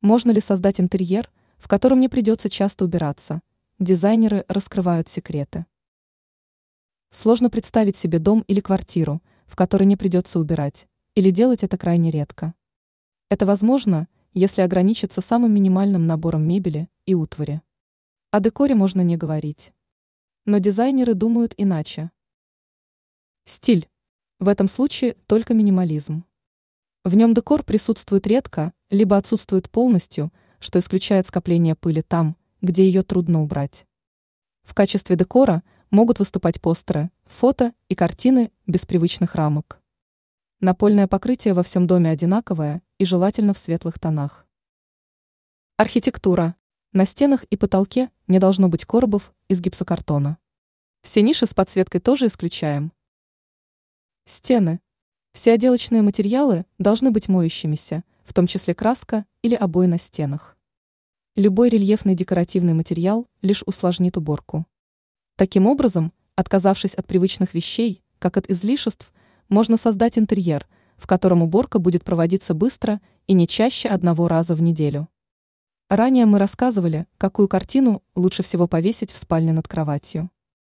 Можно ли создать интерьер, в котором не придется часто убираться? Дизайнеры раскрывают секреты. Сложно представить себе дом или квартиру, в которой не придется убирать, или делать это крайне редко. Это возможно, если ограничиться самым минимальным набором мебели и утвари. О декоре можно не говорить. Но дизайнеры думают иначе. Стиль. В этом случае только минимализм. В нем декор присутствует редко, либо отсутствует полностью, что исключает скопление пыли там, где ее трудно убрать. В качестве декора могут выступать постеры, фото и картины без привычных рамок. Напольное покрытие во всем доме одинаковое и желательно в светлых тонах. Архитектура. На стенах и потолке не должно быть коробов из гипсокартона. Все ниши с подсветкой тоже исключаем. Стены. Все отделочные материалы должны быть моющимися, в том числе краска или обои на стенах. Любой рельефный декоративный материал лишь усложнит уборку. Таким образом, отказавшись от привычных вещей, как от излишеств, можно создать интерьер, в котором уборка будет проводиться быстро и не чаще одного раза в неделю. Ранее мы рассказывали, какую картину лучше всего повесить в спальне над кроватью.